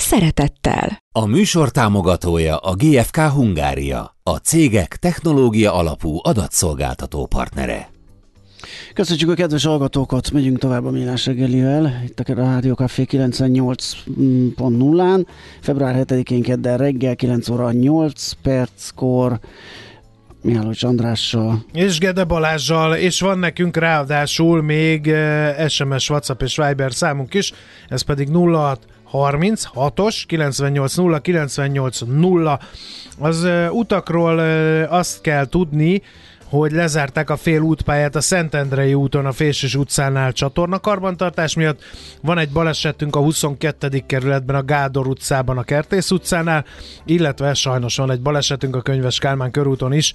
szeretettel. A műsor támogatója a GFK Hungária, a cégek technológia alapú adatszolgáltató partnere. Köszönjük a kedves hallgatókat, megyünk tovább a Millás reggelivel, itt a Rádió Café 98.0-án, február 7-én kedden reggel 9 óra 8 perckor, Mihálovics Andrással. És Gede Balázsjal, és van nekünk ráadásul még SMS, WhatsApp és Viber számunk is, ez pedig 06 36-os 98 0 98 0. Az utakról azt kell tudni, hogy lezárták a fél útpályát a Szentendrei úton a Fésűs utcánál csatornakarbantartás miatt. Van egy balesetünk a 22. kerületben a Gádor utcában a Kertész utcánál, illetve sajnos van egy balesetünk a Könyves Kálmán körúton is.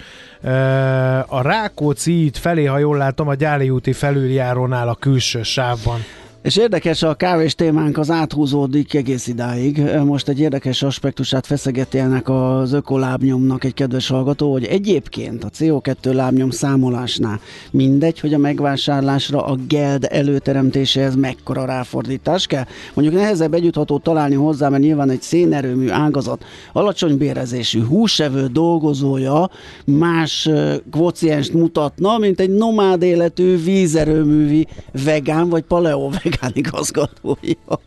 A Rákóczi felé, ha jól látom, a Gyáli úti felüljárónál a külső sávban. És érdekes, a kávés témánk az áthúzódik egész idáig. Most egy érdekes aspektusát feszegeti ennek az ökolábnyomnak egy kedves hallgató, hogy egyébként a CO2 lábnyom számolásnál mindegy, hogy a megvásárlásra a geld előteremtéséhez mekkora ráfordítás kell. Mondjuk nehezebb együttható találni hozzá, mert nyilván egy szénerőmű ágazat alacsony bérezésű húsevő dolgozója más kvocienst mutatna, mint egy nomád életű vízerőművi vegán vagy paleo vegán vegán igazgatója.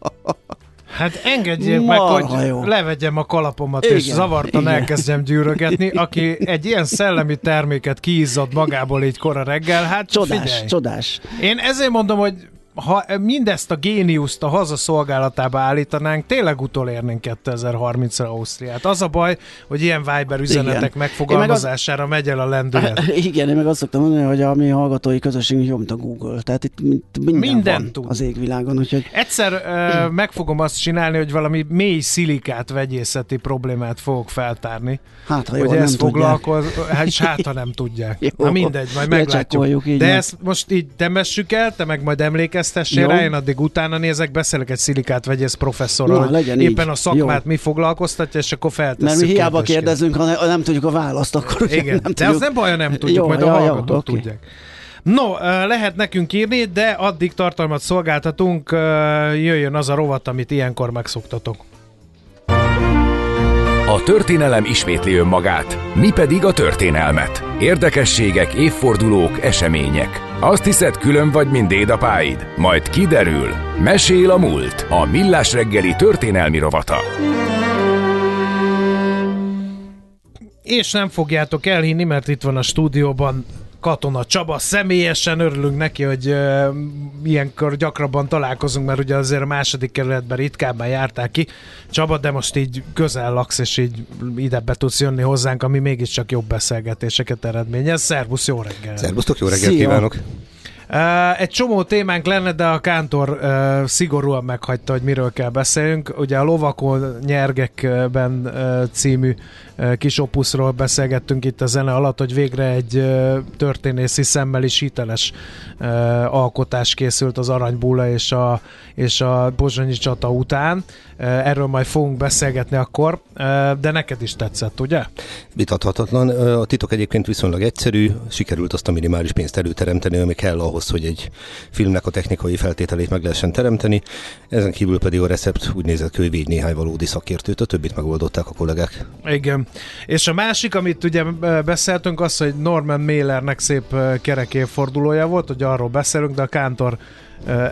Hát engedjék Marha meg, hogy jó. levegyem a kalapomat, igen, és zavartan igen. elkezdjem gyűrögetni, aki egy ilyen szellemi terméket kiizzad magából így kora reggel, hát Csodás, figyelj. csodás. Én ezért mondom, hogy ha mindezt a géniuszt a haza szolgálatába állítanánk, tényleg utolérnénk 2030-ra Ausztriát. Az a baj, hogy ilyen Viber üzenetek igen. megfogalmazására az... megy el a lendület. Igen, én meg azt szoktam mondani, hogy a mi hallgatói közösségünk jobb, mint a Google. Tehát itt minden, minden van tud. az égvilágon. Úgyhogy... Egyszer uh, meg fogom azt csinálni, hogy valami mély szilikát vegyészeti problémát fogok feltárni. Hát, ha jó, hogy nem ezt foglalkoz... Hát, hát, ha nem tudják. Jó, Na mindegy, majd meglátjuk. De ezt most így temessük el, te meg majd emlékezz emlékeztessél rá, én addig utána nézek, beszélek egy szilikát vegyész professzorral, hogy legyen éppen így. a szakmát Jó. mi foglalkoztatja, és akkor feltesszük. Mert mi hiába kérdezünk, ha nem tudjuk a választ, akkor Igen, nem de tudjuk. az nem baj, nem tudjuk, Jó, majd ja, a hallgatók okay. tudják. No, lehet nekünk írni, de addig tartalmat szolgáltatunk, jöjjön az a rovat, amit ilyenkor megszoktatok. A történelem ismétli önmagát, mi pedig a történelmet. Érdekességek, évfordulók, események. Azt hiszed, külön vagy, mint dédapáid? Majd kiderül. Mesél a múlt. A Millás reggeli történelmi rovata. És nem fogjátok elhinni, mert itt van a stúdióban Katona Csaba. Személyesen örülünk neki, hogy uh, ilyenkor gyakrabban találkozunk, mert ugye azért a második kerületben ritkábban járták ki. Csaba, de most így közel laksz, és így ide be tudsz jönni hozzánk, ami mégiscsak jobb beszélgetéseket eredményez. Szervusz, jó reggel! Szervusztok, jó reggel kívánok! Uh, egy csomó témánk lenne, de a Kántor uh, szigorúan meghagyta, hogy miről kell beszéljünk. Ugye a Lovakon nyergekben uh, című kis opuszról beszélgettünk itt a zene alatt, hogy végre egy történészi szemmel is hiteles alkotás készült az Aranybúla és a, és a Bozsonyi csata után. Erről majd fogunk beszélgetni akkor, de neked is tetszett, ugye? Vitathatatlan. A titok egyébként viszonylag egyszerű, sikerült azt a minimális pénzt előteremteni, ami kell ahhoz, hogy egy filmnek a technikai feltételét meg lehessen teremteni. Ezen kívül pedig a recept úgy nézett ki, hogy végy néhány valódi szakértőt, a többit megoldották a kollégák. Igen. És a másik, amit ugye beszéltünk, az, hogy Norman Mailernek szép kerek évfordulója volt, hogy arról beszélünk, de a Kántor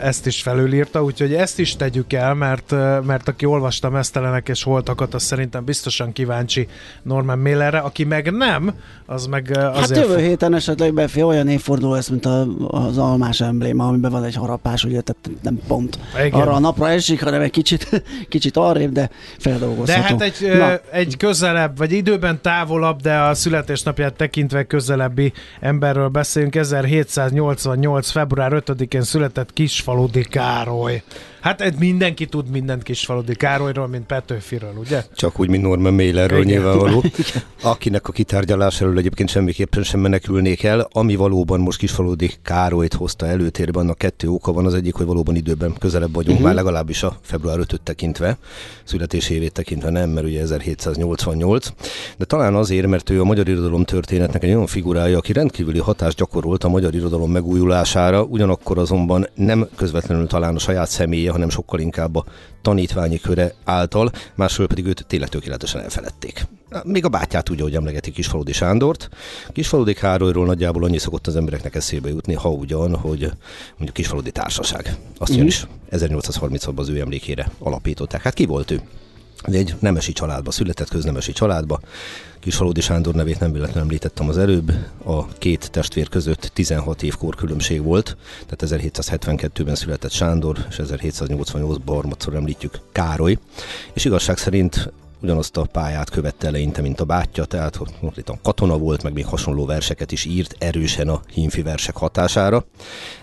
ezt is felülírta, úgyhogy ezt is tegyük el, mert, mert aki olvasta Mesztelenek és Holtakat, az szerintem biztosan kíváncsi Norman Millerre, aki meg nem, az meg azért... Hát jövő héten esetleg befél olyan évforduló lesz, mint a, az almás embléma, amiben van egy harapás, ugye, tehát nem pont Igen. arra a napra esik, hanem egy kicsit, kicsit arrébb, de feldolgozható. De hát egy, Na. egy közelebb, vagy időben távolabb, de a születésnapját tekintve közelebbi emberről beszélünk. 1788. február 5-én született Kisfaludi Károly. Hát ez mindenki tud mindent Kisfaludi Károlyról, mint Petőfiről, ugye? Csak úgy, mint Norman Mailerről Igen. nyilvánvaló. Akinek a kitárgyalásáról egyébként semmiképpen sem menekülnék el. Ami valóban most Kisfaludi Károlyt hozta előtérbe, annak kettő oka van. Az egyik, hogy valóban időben közelebb vagyunk, uh-huh. már legalábbis a február 5 tekintve, születési évét tekintve nem, mert ugye 1788. De talán azért, mert ő a magyar irodalom történetnek egy olyan figurája, aki rendkívüli hatást gyakorolt a magyar irodalom megújulására, ugyanakkor azonban nem közvetlenül talán a saját személye, hanem sokkal inkább a tanítványi köre által, másról pedig őt tényleg tökéletesen elfeledték. Még a bátyát tudja, hogy emlegeti Kisfaludi Sándort. Kisfaludi Károlyról nagyjából annyi szokott az embereknek eszébe jutni, ha ugyan, hogy mondjuk Kisfaludi Társaság. Azt mm. is 1836-ban az ő emlékére alapították. Hát ki volt ő? Egy nemesi családba született, köznemesi családba. Kisfaludi Sándor nevét nem véletlenül említettem az előbb. A két testvér között 16 év különbség volt, tehát 1772-ben született Sándor, és 1788-ban harmadszor említjük Károly. És igazság szerint ugyanazt a pályát követte eleinte, mint a bátyja, tehát a katona volt, meg még hasonló verseket is írt, erősen a hímfi versek hatására,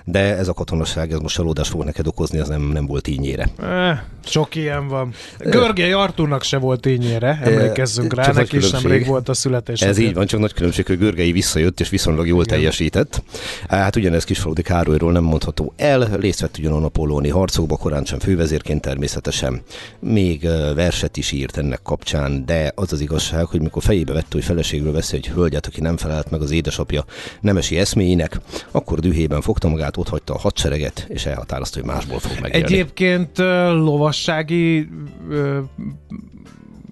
de ez a katonaság, ez most csalódás fog neked okozni, az nem, nem volt ínyére. Eh, sok ilyen van. Görgely Arturnak se volt ínyére, emlékezzünk rá, neki is nemrég volt a születés. Ez így van, csak nagy különbség, hogy Görgei visszajött, és viszonylag jól Igen. teljesített. Hát ugyanez Kisfaludi Károlyról nem mondható el, részt vett ugyan a napolóni harcokba, korán sem fővezérként természetesen. Még verset is írt ennek kapcsán, de az az igazság, hogy mikor fejébe vette, hogy feleségről veszi egy hölgyet, aki nem felelt meg az édesapja nemesi eszméinek, akkor dühében fogta magát, ott hagyta a hadsereget, és elhatározta, hogy másból fog megélni. Egyébként lovassági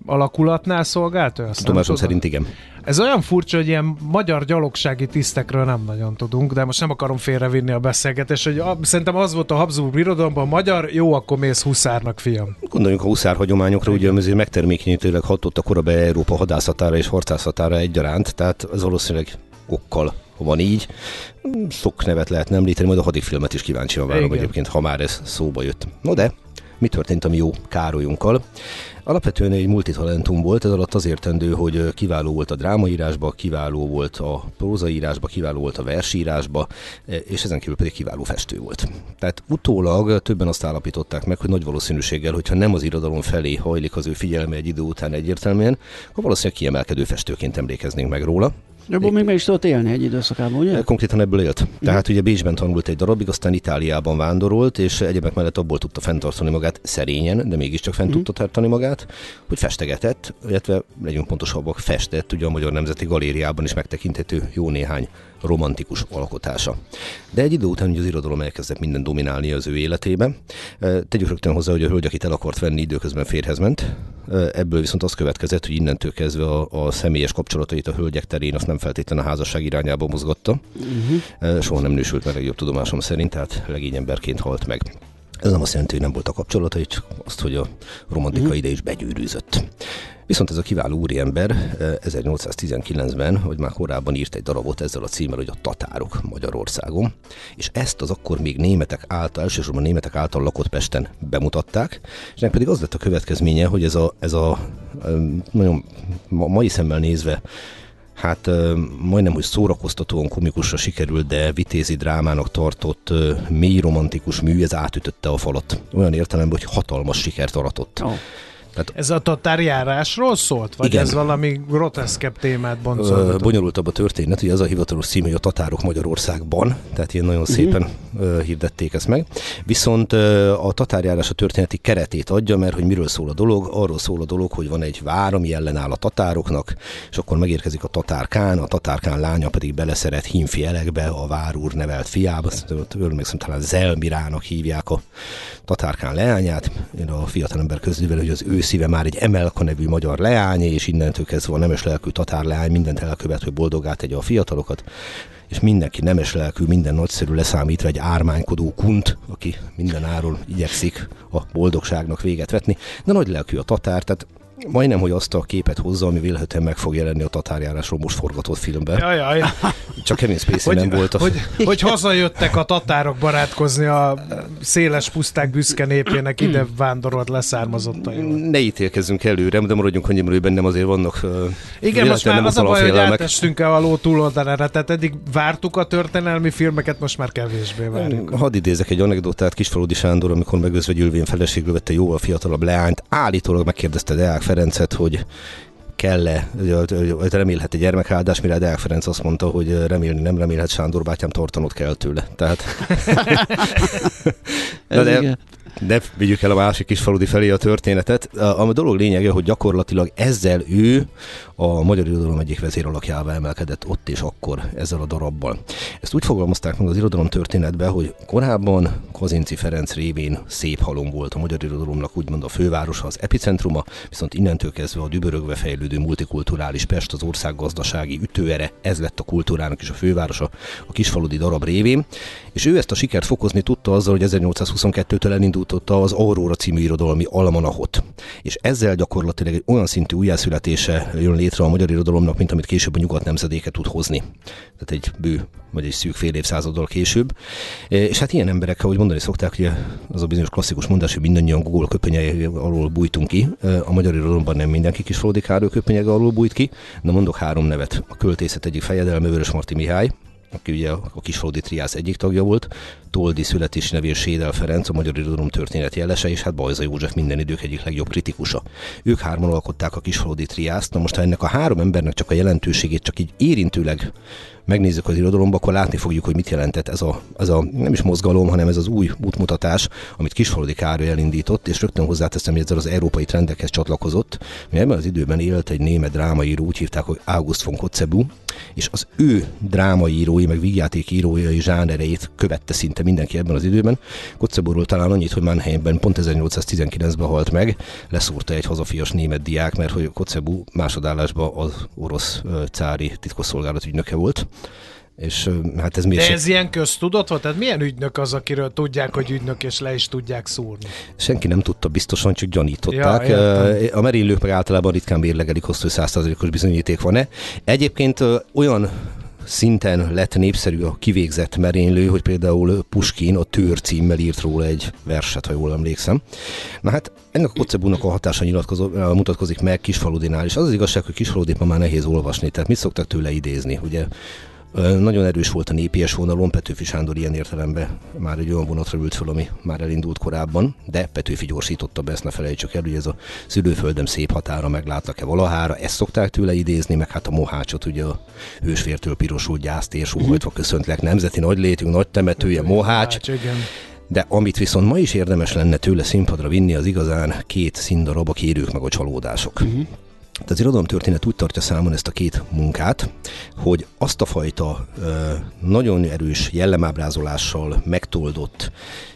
alakulatnál szolgált ő? Tudomásom szerint igen. Ez olyan furcsa, hogy ilyen magyar gyalogsági tisztekről nem nagyon tudunk, de most nem akarom félrevinni a beszélgetést, hogy a, szerintem az volt a Habsburg birodalomban, magyar, jó, akkor mész huszárnak, fiam. Gondoljunk a huszár hagyományokra, ugye azért megtermékenyítőleg hatott a korabeli Európa hadászatára és harcászatára egyaránt, tehát ez valószínűleg okkal van így. Sok nevet lehetne említeni, majd a hadifilmet is kíváncsian várom Igen. egyébként, ha már ez szóba jött. No de, mi történt a mi jó Károlyunkkal? Alapvetően egy multitalentum volt, ez alatt az értendő, hogy kiváló volt a drámaírásba, kiváló volt a prózaírásba, kiváló volt a versírásba, és ezen kívül pedig kiváló festő volt. Tehát utólag többen azt állapították meg, hogy nagy valószínűséggel, hogyha nem az irodalom felé hajlik az ő figyelme egy idő után egyértelműen, akkor valószínűleg kiemelkedő festőként emlékeznénk meg róla. Abból még meg is tudott élni egy időszakában, ugye? Konkrétan ebből élt. Tehát ugye Bécsben tanult egy darabig, aztán Itáliában vándorolt, és egyebek mellett abból tudta fenntartani magát szerényen, de mégiscsak fent uh-huh. tudta tartani magát, hogy festegetett, illetve legyünk pontosabbak, festett, ugye a Magyar Nemzeti Galériában is megtekinthető jó néhány romantikus alkotása. De egy idő után ugye az irodalom elkezdett minden dominálni az ő életébe. Tegyük rögtön hozzá, hogy a hölgy, akit el akart venni, időközben férhez ment. Ebből viszont az következett, hogy innentől kezdve a, a személyes kapcsolatait a hölgyek terén azt nem feltétlenül a házasság irányába mozgatta. Uh-huh. Soha nem nősült meg jobb tudomásom szerint, tehát legényemberként halt meg. Ez nem azt jelenti, hogy nem volt a kapcsolatai, csak azt, hogy a romantika uh-huh. ide is begyűrűzött. Viszont ez a kiváló úriember 1819-ben, vagy már korábban írt egy darabot ezzel a címmel, hogy a tatárok Magyarországon, és ezt az akkor még németek által, elsősorban németek által lakott Pesten bemutatták, és ennek pedig az lett a következménye, hogy ez a, ez a nagyon mai szemmel nézve hát majdnem, hogy szórakoztatóan komikusra sikerült, de vitézi drámának tartott mély romantikus mű, ez átütötte a falat. Olyan értelemben, hogy hatalmas sikert aratott. Oh. Tehát, ez a tatárjárásról szólt? Vagy igen. ez valami groteszkebb témát boncolgatott? Bonyolultabb a történet, hogy az a hivatalos cím, hogy a tatárok Magyarországban, tehát ilyen nagyon uh-huh. szépen uh, hirdették ezt meg. Viszont a tatárjárás a történeti keretét adja, mert hogy miről szól a dolog? Arról szól a dolog, hogy van egy vár, ami ellenáll a tatároknak, és akkor megérkezik a tatárkán, a tatárkán lánya pedig beleszeret hímfi elekbe, a vár úr nevelt fiába, emlékszem, talán Zelmirának hívják a tatárkán leányát. Én a fiatalember közlővel, hogy az ő szíve már egy Emelka nevű magyar leány, és innentől kezdve a nemes lelkű tatár leány mindent elkövet, hogy boldogát tegye a fiatalokat és mindenki nemes lelkű, minden nagyszerű leszámítva egy ármánykodó kunt, aki minden áron igyekszik a boldogságnak véget vetni, de nagy lelkű a tatár, tehát majdnem, hogy azt a képet hozza, ami vélhetően meg fog jelenni a tatárjárásról most forgatott filmben. Jaj, jaj. Csak Kevin Spacey nem volt. A... Hogy, hogy hazajöttek a tatárok barátkozni a széles puszták büszke népének ide vándorolt leszármazottai. Ne ítélkezzünk előre, de maradjunk annyi, hogy bennem azért vannak Igen, most már az a baj, hogy átestünk el a ló túloldalára, tehát eddig vártuk a történelmi filmeket, most már kevésbé várjuk. Hadd idézek egy anekdotát, Kisfaludi Sándor, amikor megözvegyülvén feleségül vette jóval fiatalabb leányt, állítólag megkérdezte Deák Ferencet, hogy kell-e, remélhet egy gyermekáldás, mire Deák Ferenc azt mondta, hogy remélni nem remélhet, Sándor bátyám tartanod kell tőle. Tehát... Ez de, ne vigyük el a másik kis faludi felé a történetet. A, a dolog lényege, hogy gyakorlatilag ezzel ő a magyar irodalom egyik vezér alakjává emelkedett ott és akkor ezzel a darabbal. Ezt úgy fogalmazták meg az irodalom történetben, hogy korábban Kazinci Ferenc révén szép halom volt a magyar irodalomnak, úgymond a fővárosa, az epicentruma, viszont innentől kezdve a dübörögve fejlődő multikulturális Pest az ország gazdasági ütőere, ez lett a kultúrának is a fővárosa a kisfaludi darab révén, és ő ezt a sikert fokozni tudta azzal, hogy 1822-től elindultotta az Aurora című irodalmi almanahot. És ezzel gyakorlatilag egy olyan szintű újjászületése jön létre a magyar irodalomnak, mint amit később a nyugat nemzedéke tud hozni. Tehát egy bő, vagy egy szűk fél évszázaddal később. E, és hát ilyen emberek, ahogy mondani szokták, hogy az a bizonyos klasszikus mondás, hogy mindannyian Google köpenyei alól bújtunk ki. E, a magyar irodalomban nem mindenki kis Károly köpenyege alól bújt ki, de mondok három nevet. A költészet egyik fejedelme Vörös Marti Mihály, aki ugye a Kisfaludi Triász egyik tagja volt, Toldi születési nevén Sédel Ferenc, a magyar irodalom történet jelese, és hát Bajza József minden idők egyik legjobb kritikusa. Ők hárman alkották a Kisfaludi Triászt, na most ha ennek a három embernek csak a jelentőségét csak így érintőleg megnézzük az irodalomba, akkor látni fogjuk, hogy mit jelentett ez a, ez a nem is mozgalom, hanem ez az új útmutatás, amit Kisfaludi Károly elindított, és rögtön hozzáteszem, hogy ezzel az európai trendekhez csatlakozott. Mi ebben az időben élt egy német drámaíró, úgy hívták, hogy August von Kotzebue, és az ő drámaírói, meg vígjátékírói zsánereit követte szinte mindenki ebben az időben. Koczeborról talán annyit, hogy Mannheimben pont 1819-ben halt meg, leszúrta egy hazafias német diák, mert hogy Koczebu másodállásban az orosz cári titkosszolgálat ügynöke volt. És hát ez De ez ilyen köztudott volt? Tehát milyen ügynök az, akiről tudják, hogy ügynök, és le is tudják szúrni? Senki nem tudta biztosan, csak gyanították. Ja, a merénylők meg általában ritkán mérlegelik, hogy 100%-os bizonyíték van-e. Egyébként olyan szinten lett népszerű a kivégzett merénylő, hogy például Puskin a Tőr címmel írt róla egy verset, ha jól emlékszem. Na hát ennek a Kocebúnak a hatása mutatkozik meg Kisfaludinál, és az az igazság, hogy Kisfaludit ma már nehéz olvasni, tehát mit szoktak tőle idézni, ugye nagyon erős volt a népies vonalon, Petőfi Sándor ilyen értelemben már egy olyan vonatra ült föl, ami már elindult korábban, de Petőfi gyorsította be, ezt ne felejtsük el, hogy ez a szülőföldem szép határa megláttak-e valahára, ezt szokták tőle idézni, meg hát a Mohácsot, ugye a hősvértől pirosult gyásztér sóhajtva köszöntlek, nemzeti nagy létünk, nagy temetője, Mohács. De amit viszont ma is érdemes lenne tőle színpadra vinni, az igazán két színdarab, a kérők meg a csalódások. Uh-huh. Tehát az irodalomtörténet úgy tartja számon ezt a két munkát, hogy azt a fajta nagyon erős jellemábrázolással megtoldott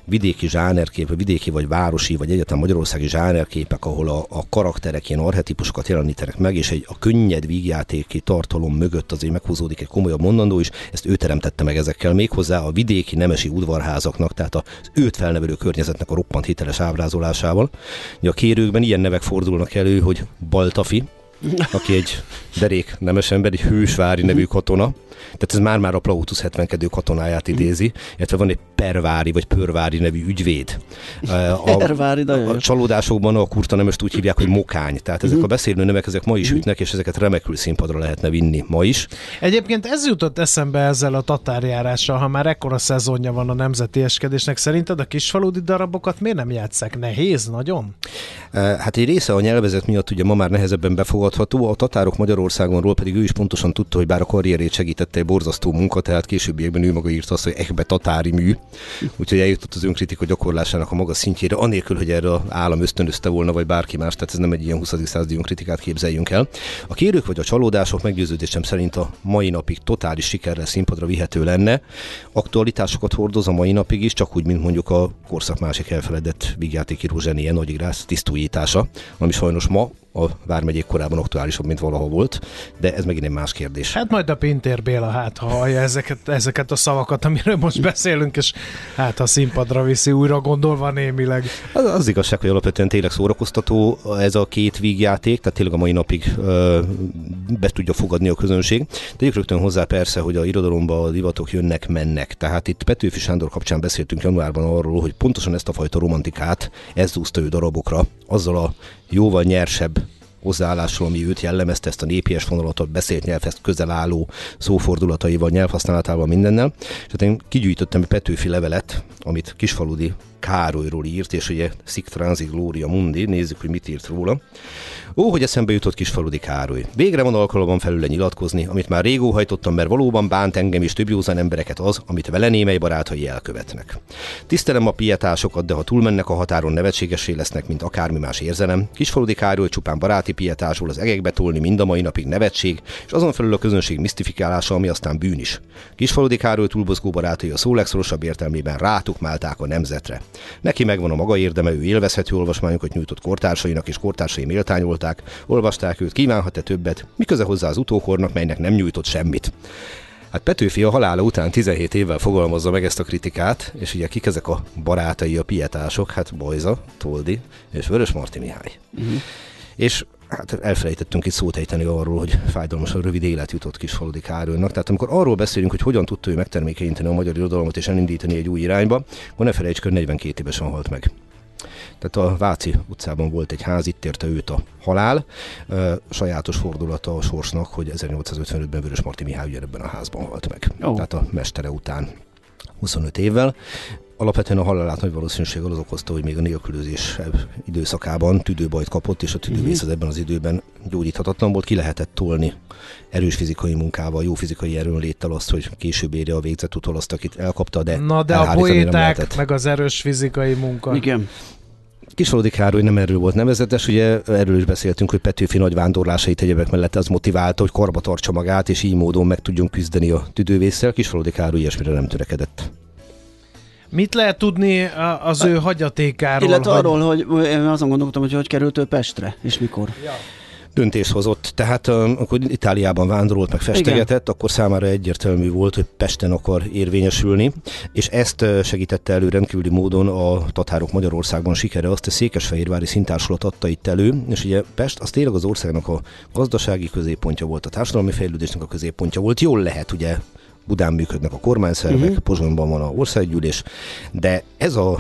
vidéki zsánerkép, vidéki vagy városi, vagy egyetem magyarországi zsánerképek, ahol a, a karakterek ilyen arhetipusokat jelenítenek meg, és egy a könnyed vígjátéki tartalom mögött azért meghúzódik egy komolyabb mondandó is, ezt ő teremtette meg ezekkel méghozzá a vidéki nemesi udvarházaknak, tehát az őt felnevelő környezetnek a roppant hiteles ábrázolásával. a kérőkben ilyen nevek fordulnak elő, hogy Baltafi, aki egy derék nemes ember, egy hősvári nevű katona, tehát ez már-már a Plautus 72 katonáját idézi, illetve van egy Pervári vagy Pörvári nevű ügyvéd. A, Pervári, a, a csalódásokban a kurta nem úgy hívják, hogy mokány. Tehát ezek a beszélő nemek, ezek ma is mhm. ütnek, és ezeket remekül színpadra lehetne vinni ma is. Egyébként ez jutott eszembe ezzel a tatárjárással, ha már ekkora szezonja van a nemzeti eskedésnek. Szerinted a kisfaludi darabokat miért nem játszák? Nehéz nagyon? Hát egy része a nyelvezet miatt ugye ma már nehezebben befogadható, a tatárok Magyarországonról pedig ő is pontosan tudta, hogy bár a karrierét segítette egy borzasztó munka, tehát későbbiekben ő maga írta azt, hogy ekbe tatári mű, úgyhogy eljutott az önkritika gyakorlásának a maga szintjére, anélkül, hogy erre állam ösztönözte volna, vagy bárki más, tehát ez nem egy ilyen 20. századi önkritikát képzeljünk el. A kérők vagy a csalódások meggyőződésem szerint a mai napig totális sikerrel színpadra vihető lenne. Aktualitásokat hordoz a mai napig is, csak úgy, mint mondjuk a korszak másik elfeledett vígjátékíró zsenie Nagy Grász tisztújítása, ami sajnos ma a Vármegyék korábban aktuálisabb, mint valaha volt, de ez megint egy más kérdés. Hát majd a Pintér Béla, hát ha hallja ezeket, ezeket a szavakat, amiről most beszélünk, és hát a színpadra viszi újra gondolva némileg. Az, az igazság, hogy alapvetően tényleg szórakoztató ez a két vígjáték, tehát tényleg a mai napig ö, be tudja fogadni a közönség. De rögtön hozzá persze, hogy a irodalomba a divatok jönnek, mennek. Tehát itt Petőfi Sándor kapcsán beszéltünk januárban arról, hogy pontosan ezt a fajta romantikát ez ő darabokra, azzal a jóval nyersebb hozzáállásról, ami őt jellemezte, ezt a népies vonalatot, beszélt nyelvhez közel álló szófordulataival, nyelvhasználatával, mindennel. És hát én kigyűjtöttem egy Petőfi levelet, amit Kisfaludi Károlyról írt, és ugye Sic Transi Gloria Mundi, nézzük, hogy mit írt róla. Ó, hogy eszembe jutott Kisfaludi Károly. Végre van alkalommal felül nyilatkozni, amit már régó hajtottam, mert valóban bánt engem és több józan embereket az, amit vele némely barátai elkövetnek. Tisztelem a pietásokat, de ha túlmennek a határon nevetségesé lesznek, mint akármi más érzelem. Kisfaludi Károly csupán baráti pietásról az egekbe tolni mind a mai napig nevetség, és azon felül a közönség misztifikálása, ami aztán bűn is. Kisfaludi Károly túlbozgó barátai a szó legszorosabb értelmében rátukmálták a nemzetre. Neki megvan a maga érdeme, ő élvezhető olvasmányokat nyújtott kortársainak, és kortársai méltányolták, olvasták őt, kívánhat-e többet, miköze hozzá az utókornak, melynek nem nyújtott semmit. Hát Petőfi a halála után 17 évvel fogalmazza meg ezt a kritikát, és ugye kik ezek a barátai, a pietások? Hát Bojza, Toldi és Vörös Marti Mihály. Uh-huh. És hát elfelejtettünk itt szót ejteni arról, hogy fájdalmasan rövid élet jutott Kisfaludi Károlynak. Tehát amikor arról beszélünk, hogy hogyan tudta ő megtermékenyíteni a magyar irodalmat és elindítani egy új irányba, akkor ne felejtsük, hogy 42 évesen halt meg. Tehát a Váci utcában volt egy ház, itt érte őt a halál. E, sajátos fordulata a sorsnak, hogy 1855-ben Vörös Marti Mihály ebben a házban halt meg. Oh. Tehát a mestere után 25 évvel. Alapvetően a halálát nagy valószínűséggel az okozta, hogy még a nélkülözés időszakában tüdőbajt kapott, és a tüdővész az ebben az időben gyógyíthatatlan volt, ki lehetett tolni erős fizikai munkával, jó fizikai erőnléttel azt, hogy később érje a végzett utol azt, akit elkapta, de Na de a poéták, meg az erős fizikai munka. Igen. Kisvalodi Károly nem erről volt nevezetes, ugye erről is beszéltünk, hogy Petőfi nagy vándorlásait egyebek mellett az motiválta, hogy korba tartsa magát, és így módon meg tudjon küzdeni a tüdővészsel. Kisvalodi Károly ilyesmire nem törekedett. Mit lehet tudni az ő hagyatékáról? Illetve arról, hogy én azon gondolkodtam, hogy hogy került ő Pestre, és mikor. Ja döntés hozott. Tehát amikor Itáliában vándorolt, meg festegetett, Igen. akkor számára egyértelmű volt, hogy Pesten akar érvényesülni, és ezt segítette elő rendkívüli módon a tatárok Magyarországban sikere, azt a Székesfehérvári szintársulat adta itt elő, és ugye Pest az tényleg az országnak a gazdasági középpontja volt, a társadalmi fejlődésnek a középpontja volt. Jól lehet, ugye Budán működnek a kormányszervek, uh-huh. Pozsonyban van a országgyűlés, de ez a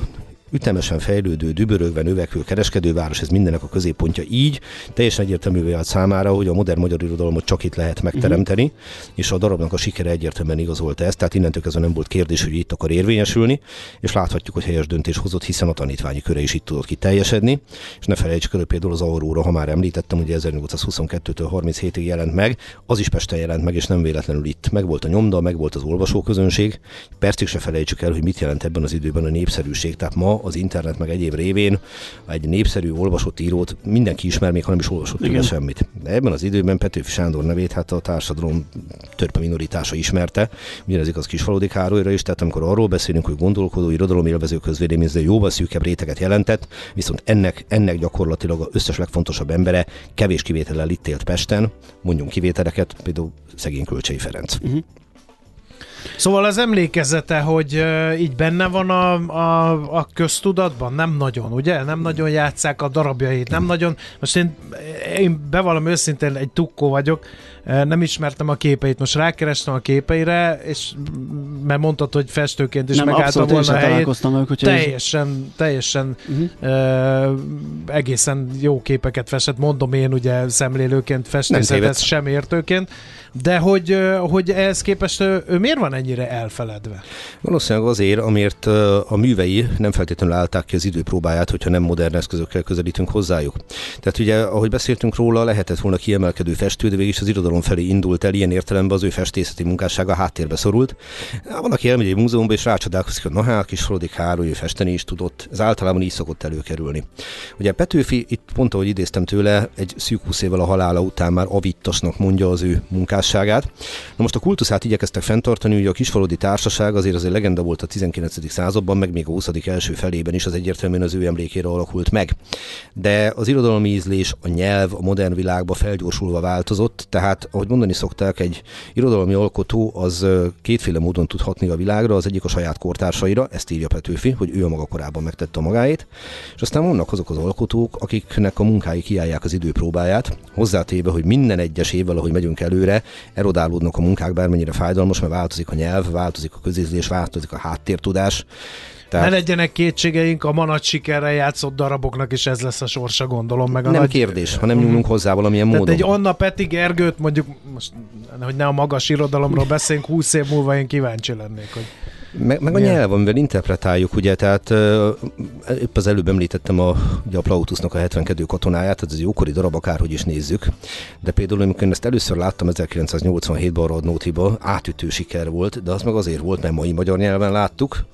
ütemesen fejlődő, dübörögve növekvő kereskedőváros, ez mindennek a középpontja. Így teljesen egyértelművé vált számára, hogy a modern magyar irodalomot csak itt lehet megteremteni, uh-huh. és a darabnak a sikere egyértelműen igazolta ezt, tehát innentől kezdve nem volt kérdés, hogy itt akar érvényesülni, és láthatjuk, hogy helyes döntés hozott, hiszen a tanítványi köre is itt tudott kiteljesedni, és ne felejtsük el, például az Aurora, ha már említettem, hogy 1822-től 37-ig jelent meg, az is Pesten jelent meg, és nem véletlenül itt. Meg volt a nyomda, meg volt az olvasóközönség. Percig se felejtsük el, hogy mit jelent ebben az időben a népszerűség. Tehát ma az internet meg egyéb révén egy népszerű olvasott írót mindenki ismer, még ha nem is olvasott tőle semmit. De ebben az időben Petőfi Sándor nevét hát a társadalom törpe minoritása ismerte, ugyanez igaz Kisfaludi Károlyra is, tehát amikor arról beszélünk, hogy gondolkodó irodalom élvező közvéleményző jóval szűkebb réteget jelentett, viszont ennek, ennek gyakorlatilag az összes legfontosabb embere kevés kivétellel itt élt Pesten, mondjunk kivételeket, például szegény Kölcsei Ferenc. Uh-huh. Szóval az emlékezete, hogy így benne van a, a, a köztudatban? Nem nagyon, ugye? Nem nagyon játszák a darabjait, nem nagyon. Most én, én bevallom őszintén, egy tukkó vagyok, nem ismertem a képeit, most rákerestem a képeire, és mert mondtad, hogy festőként is megállta volna a helyét. Ők, teljesen, ez... teljesen uh-huh. uh, egészen jó képeket festett, mondom én ugye szemlélőként, festészethez sem értőként, de hogy, hogy ehhez képest ő miért van ennyire elfeledve? Valószínűleg azért, amért a művei nem feltétlenül állták ki az időpróbáját, hogyha nem modern eszközökkel közelítünk hozzájuk. Tehát ugye, ahogy beszéltünk róla, lehetett volna kiemelkedő festő, de végig az irodalom felé indult el, ilyen értelemben az ő festészeti munkássága háttérbe szorult. Van, aki elmegy egy múzeumba és rácsodálkozik, hogy na hát, kis Frodik Károly, festeni is tudott. Ez általában így szokott előkerülni. Ugye Petőfi, itt pont ahogy idéztem tőle, egy szűk 20 évvel a halála után már avittasnak mondja az ő munkás munkásságát. Na most a kultuszát igyekeztek fenntartani, ugye a kisfaludi társaság azért az egy legenda volt a 19. században, meg még a 20. első felében is az egyértelműen az ő emlékére alakult meg. de az irodalmi ízlés, a nyelv a modern világban felgyorsulva változott, tehát ahogy mondani szokták, egy irodalmi alkotó az kétféle módon tud hatni a világra, az egyik a saját kortársaira, ezt írja Petőfi, hogy ő a maga korában megtette a magáét, és aztán vannak azok az alkotók, akiknek a munkái kiállják az idő próbáját, hozzátéve, hogy minden egyes évvel, ahogy megyünk előre, erodálódnak a munkák, bármennyire fájdalmas, mert változik a nyelv, változik a közizlés, változik a háttértudás, tehát... Ne legyenek kétségeink, a manat sikerrel játszott daraboknak is ez lesz a sorsa, gondolom. Meg a nem nagy... kérdés, ha nem nyúlunk hozzá valamilyen Tehát módon. egy Anna Peti Gergőt, mondjuk, most, hogy ne a magas irodalomról beszéljünk, 20 év múlva én kíváncsi lennék, hogy meg, meg a nyelv, amivel interpretáljuk, ugye, tehát uh, épp az előbb említettem a, ugye a Plautusnak a 72 katonáját, ez egy jókori darab, akárhogy is nézzük, de például amikor én ezt először láttam 1987-ban a Radnótiba, átütő siker volt, de az meg azért volt, mert mai magyar nyelven láttuk,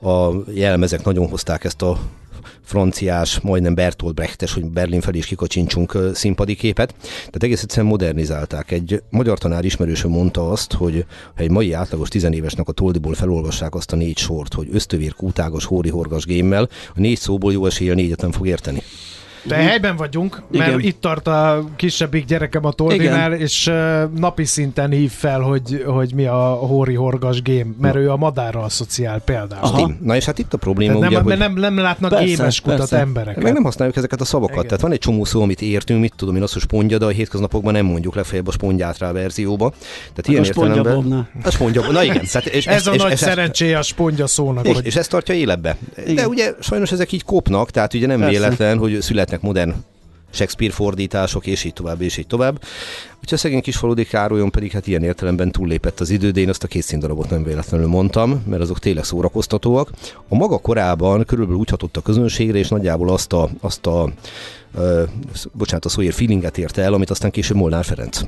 a jelmezek nagyon hozták ezt a franciás, majdnem Bertolt Brechtes, hogy Berlin felé is kikacsincsunk színpadi képet. Tehát egész egyszerűen modernizálták. Egy magyar tanár ismerősöm mondta azt, hogy ha egy mai átlagos tizenévesnek a toldiból felolvassák azt a négy sort, hogy ösztövér, kútágos, hóri, horgas gémmel, a négy szóból jó eséllyel négyet nem fog érteni. De uh-huh. helyben vagyunk, mert Igen. itt tart a kisebbik gyerekem a Tordinál, Igen. és uh, napi szinten hív fel, hogy, hogy mi a hóri horgas gém, mert ő a madárra asszociál például. Aha. Na és hát itt a probléma, ugye, nem, hogy... nem, nem látnak persze, gémes kutat persze. embereket. Meg nem használjuk ezeket a szavakat. Igen. Tehát van egy csomó szó, amit értünk, mit tudom én, az, hogy spondja, de a hétköznapokban nem mondjuk legfeljebb a spondját rá a verzióba. Tehát ilyen a értelemben... A spondja, na igen. Tehát, és, ez és, a és, nagy és, szerencséje a spondja szónak. És, hogy... és ezt tartja életbe. Igen. De ugye sajnos ezek így kopnak, tehát ugye nem persze. véletlen, hogy születnek modern Shakespeare fordítások, és így tovább, és így tovább. Úgyhogy a szegény faludi Károlyon pedig hát ilyen értelemben túllépett az idő, de én azt a két színdarabot nem véletlenül mondtam, mert azok tényleg szórakoztatóak. A maga korában körülbelül úgy hatott a közönségre, és nagyjából azt a, azt a ö, bocsánat, a szóért feelinget érte el, amit aztán később Molnár Ferenc.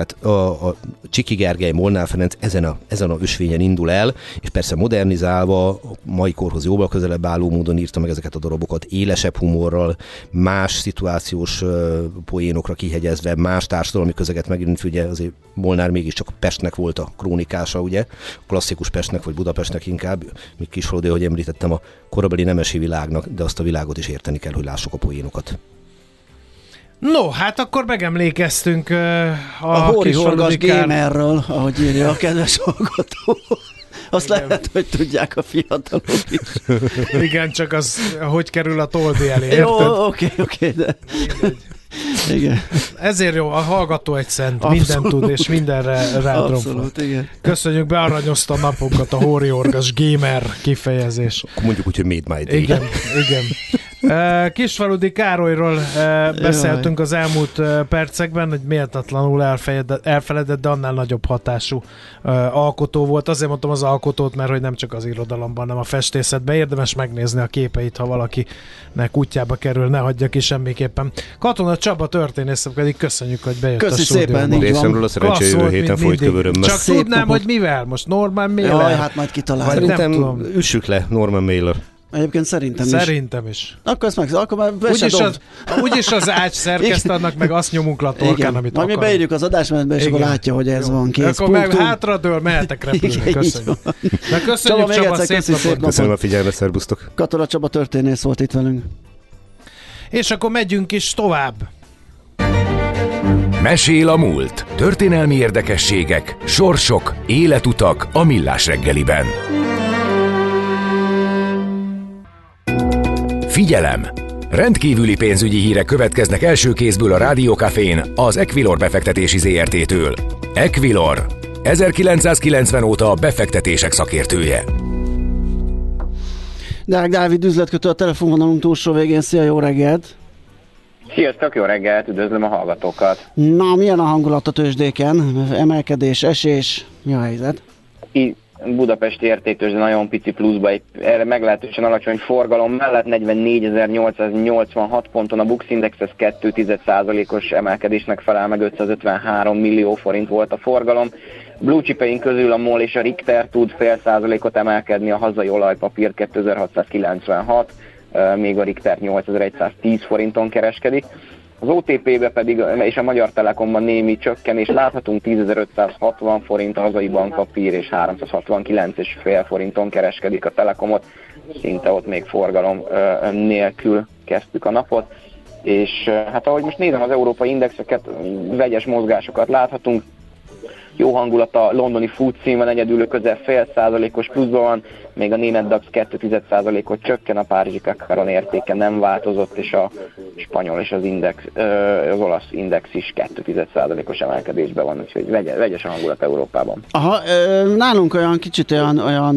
Tehát a, a Csiki Gergely, Molnár Ferenc ezen a, ezen a ösvényen indul el, és persze modernizálva, a mai korhoz jóval közelebb álló módon írta meg ezeket a darabokat, élesebb humorral, más szituációs poénokra kihegyezve, más társadalmi közeget megint, ugye azért Molnár mégiscsak Pestnek volt a krónikása, ugye, klasszikus Pestnek, vagy Budapestnek inkább, míg Kisfaludi, ahogy említettem, a korabeli nemesi világnak, de azt a világot is érteni kell, hogy lássuk a poénokat. No, hát akkor megemlékeztünk uh, a, a Hóri Horgas Gamerről, ahogy írja a kedves hallgató. Azt Igen. lehet, hogy tudják a fiatalok is. Igen, csak az, hogy kerül a toldi elé, Jó, oké, oké, de... Igen. Ezért jó, a hallgató egy szent, Abszolút. minden tud, és mindenre rádromfol. igen. Köszönjük, bearanyozta a napunkat a Hóri Orgas gamer kifejezés. Akkor mondjuk úgy, hogy made my day. Igen, igen. Kisfaludi Károlyról beszéltünk az elmúlt percekben, hogy méltatlanul elfeledett, de annál nagyobb hatású alkotó volt. Azért mondtam az alkotót, mert hogy nem csak az irodalomban, hanem a festészetben érdemes megnézni a képeit, ha valakinek útjába kerül, ne hagyja ki semmiképpen. Katona Csaba történész, pedig köszönjük, hogy bejött Köszi a stúdióba. szépen, így Részemről a szerencsé jövő héten folyik Csak Szép tudnám, hogy mivel? Most Norman Mailer? Jaj, hát majd kitaláljuk. Szerintem nem tudom. üssük le Norman Mailer. Egyébként szerintem, szerintem is. is. Akkor ezt meg, akkor már úgyis az, úgyis az ács szerkeszt annak, meg azt nyomunk le a torkán, amit Majd mi beírjuk az adásmenetbe, és Igen. akkor látja, hogy ez Jó. van kész. Akkor meg hátradől mehetek repülni. Köszönjük. Na köszönjük Csaba, Csaba szép, szép napot. Köszönöm a figyelmet, szervusztok. Katona Csaba történész volt itt velünk. És akkor megyünk is tovább. Mesél a múlt. Történelmi érdekességek, sorsok, életutak a millás reggeliben. Figyelem! Rendkívüli pénzügyi hírek következnek első kézből a Rádiókafén az Equilor befektetési ZRT-től. Equilor, 1990 óta a befektetések szakértője. Deák Dávid üzletkötő a telefonvonalunk túlsó végén. Szia, jó reggelt! Sziasztok, jó reggelt, üdvözlöm a hallgatókat! Na, milyen a hangulat a tőzsdéken? Emelkedés, esés, mi a helyzet? I- budapesti értéktőzsde nagyon pici pluszba, egy erre meglehetősen alacsony forgalom mellett 44.886 ponton a Bux Index, ez 2,1%-os emelkedésnek felel meg 553 millió forint volt a forgalom. Blue chipeink közül a MOL és a Richter tud fél százalékot emelkedni, a hazai olajpapír 2696, még a Richter 8110 forinton kereskedik. Az OTP-be pedig és a Magyar Telekomban némi csökkenés láthatunk, 10.560 forint a hazai bankpapír és 369,5 forinton kereskedik a Telekomot, szinte ott még forgalom nélkül kezdtük a napot, és hát ahogy most nézem az európai indexeket, vegyes mozgásokat láthatunk, jó hangulat a londoni van egyedül közel fél százalékos pluszban van, még a német DAX 2 százalékot csökken, a párizsi Kakaron értéke nem változott, és a spanyol és az, index, az olasz index is 2 százalékos emelkedésben van, úgyhogy vegyes a hangulat Európában. Aha, nálunk olyan kicsit olyan, olyan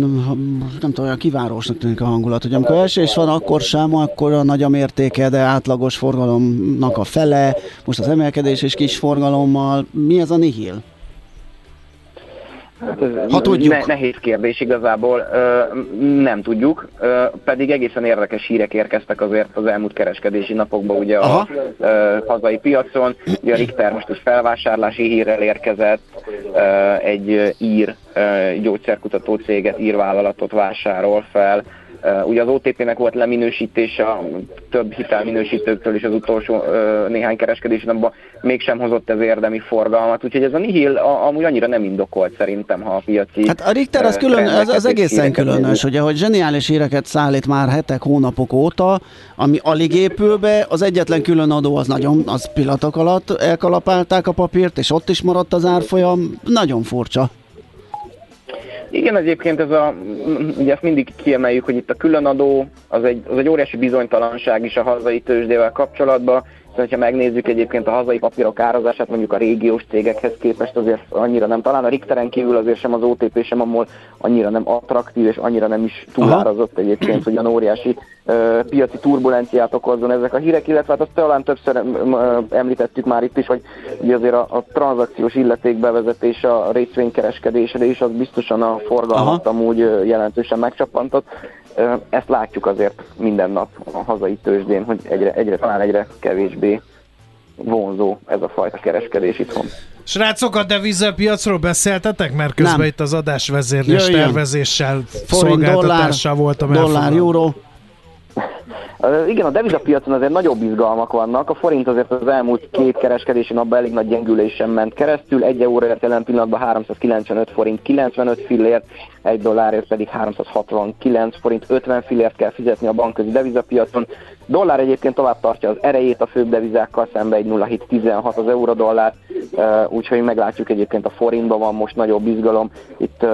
nem tudom, olyan kivárósnak tűnik a hangulat, hogy amikor esés van, akkor sem, akkor a nagy a mértéke, de átlagos forgalomnak a fele, most az emelkedés és kis forgalommal, mi ez a nihil? Hát ez ha tudjuk. Ne, nehéz kérdés igazából, nem tudjuk, pedig egészen érdekes hírek érkeztek azért az elmúlt kereskedési napokban ugye a hazai piacon. Ugye a Richter most is felvásárlási hírrel érkezett, egy ír gyógyszerkutató céget, ír vállalatot vásárol fel, ugye az OTP-nek volt leminősítése több hitelminősítőktől is az utolsó néhány kereskedés napban mégsem hozott ez érdemi forgalmat, úgyhogy ez a nihil a, amúgy annyira nem indokolt szerintem, ha a piaci... Hát a Richter az, külön, az, az egészen különös, hogy zseniális híreket szállít már hetek, hónapok óta, ami alig épül be, az egyetlen külön adó az nagyon, az pillanatok alatt elkalapálták a papírt, és ott is maradt az árfolyam, nagyon furcsa. Igen, egyébként ez a, ugye ezt mindig kiemeljük, hogy itt a különadó az egy, az egy óriási bizonytalanság is a hazai tőzsdével kapcsolatban, Szóval, ha megnézzük egyébként a hazai papírok árazását, mondjuk a régiós cégekhez képest azért annyira nem, talán a Richteren kívül azért sem az OTP sem, ahol annyira nem attraktív, és annyira nem is túlárazott egyébként, hogy olyan óriási uh, piaci turbulenciát okozzon ezek a hírek, illetve hát azt talán többször említettük már itt is, hogy ugye azért a, a tranzakciós illeték bevezetése, a részvénykereskedésre is az biztosan a forgalmat Aha. amúgy jelentősen megcsapantott, ezt látjuk azért minden nap a hazai tőzsdén, hogy egyre, egyre talán egyre kevésbé vonzó ez a fajta kereskedés itthon. Srácok, a devizapiacról beszéltetek? Mert közben Nem. itt az adásvezérlés tervezéssel, szolgáltatással volt a Dollár, euró. Igen, a devizapiacon azért nagyobb izgalmak vannak. A forint azért az elmúlt két kereskedési napban elég nagy gyengülésen ment keresztül. Egy euróért jelen pillanatban 395 forint 95 fillért, egy dollárért pedig 369 forint 50 fillért kell fizetni a bankközi devizapiacon. Dollár egyébként tovább tartja az erejét a főbb devizákkal szembe egy 0,716 az euró dollár, úgyhogy meglátjuk egyébként a forintban van most nagyobb izgalom. Itt